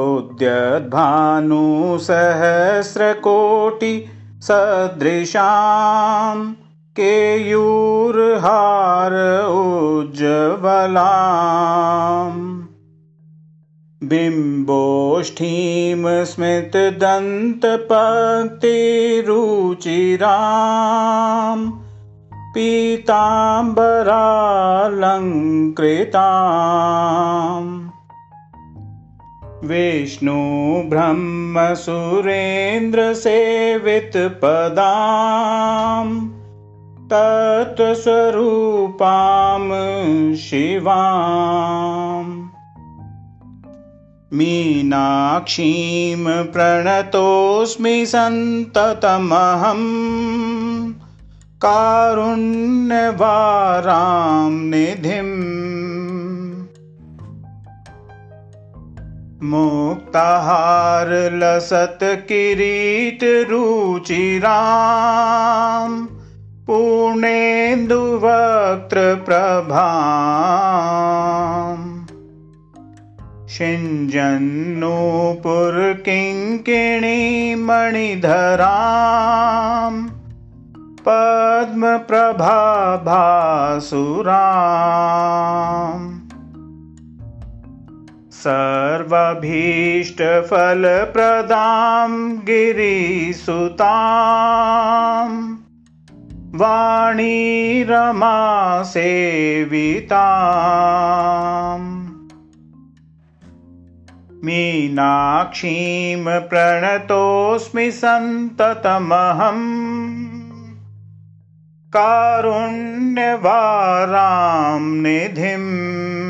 उद्यद्भानुसहस्रकोटिसदृशां केयूर्हार उज्ज्वलाम्। बिम्बोष्ठीं स्मितदन्तपक्तिरुचिराम् पीताम्बरालङ्कृताम् विष्णुब्रह्मसुरेन्द्रसेवितपदाम् तत्स्वरूपां शिवाम् मीनाक्षीं प्रणतोऽस्मि सन्ततमहम् कारुण्यवारां निधिम् मुक्ताहारलसत्किरीटरुचिराम् पूर्णेन्दुवक्त्रप्रभा शिञ्जन्नूपुरकिङ्किणीमणिधराम् पद्मप्रभाभासुरा सर्वभीष्टफलप्रदां गिरिसुताम्। वाणीरमासेविता मीनाक्षीं प्रणतोऽस्मि सन्ततमहम्। कारुण्यवारां निधिम्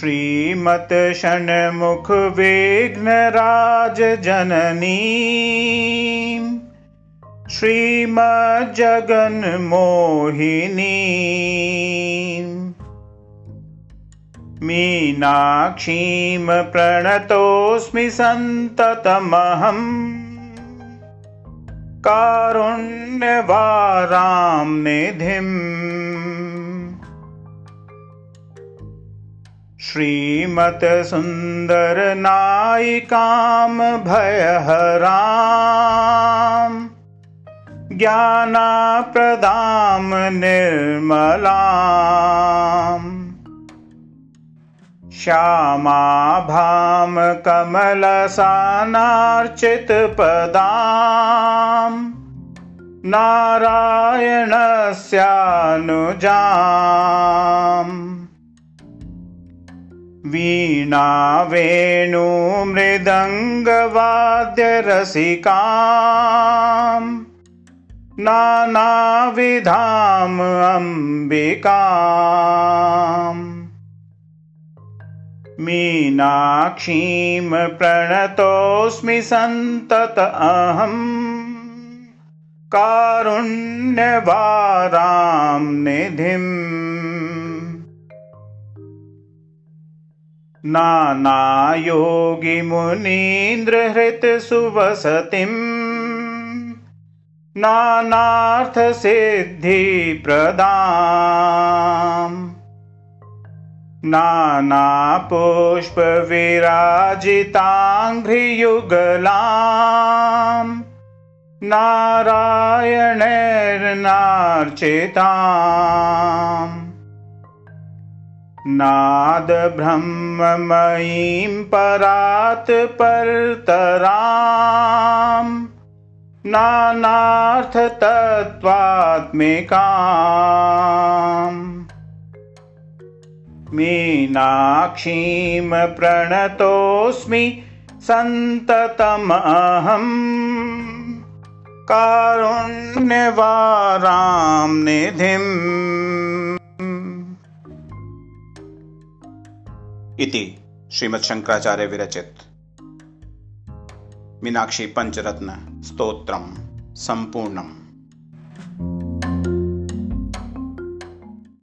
श्रीमत्सभानायिका श्रीमत्षण्मुखविघ्नराजजननी श्रीमज्जगन्मोहिनी। मीनाक्षीं प्रणतोऽस्मि सन्ततमहम् कारुण्यवारां निधिम् श्रीमत्सुन्दरनायिकां भयहराम् ज्ञानाप्रदां निर्मलाम् श्यामाभां कमलसानार्चितपदाम् नारायणस्यानुजाम् वीणा वेणुमृदङ्गवाद्यरसिकाम् नानाविधाम् अम्बिकाम् मीनाक्षीं प्रणतोऽस्मि सन्तत अहम् कारुण्यवारां निधिम् नानायोगिमुनीन्द्रहृतसुवसतिम् नानार्थसिद्धिप्रदाम् नानापुष्पविराजिताङ्घ्रियुगलाम् नारायणैर्नार्चिताम् नादब्रह्ममयीं परात् परतराम् नानार्थतत्त्वात्मिकाम् मीनाक्षीं प्रणतोऽस्मि सन्ततमहम् कारुण्यवारां निधिम् इति श्रीमच्छङ्कराचार्यविरचित। मीनाक्षी पञ्चरत्न स्तोत्रं सम्पूर्णम्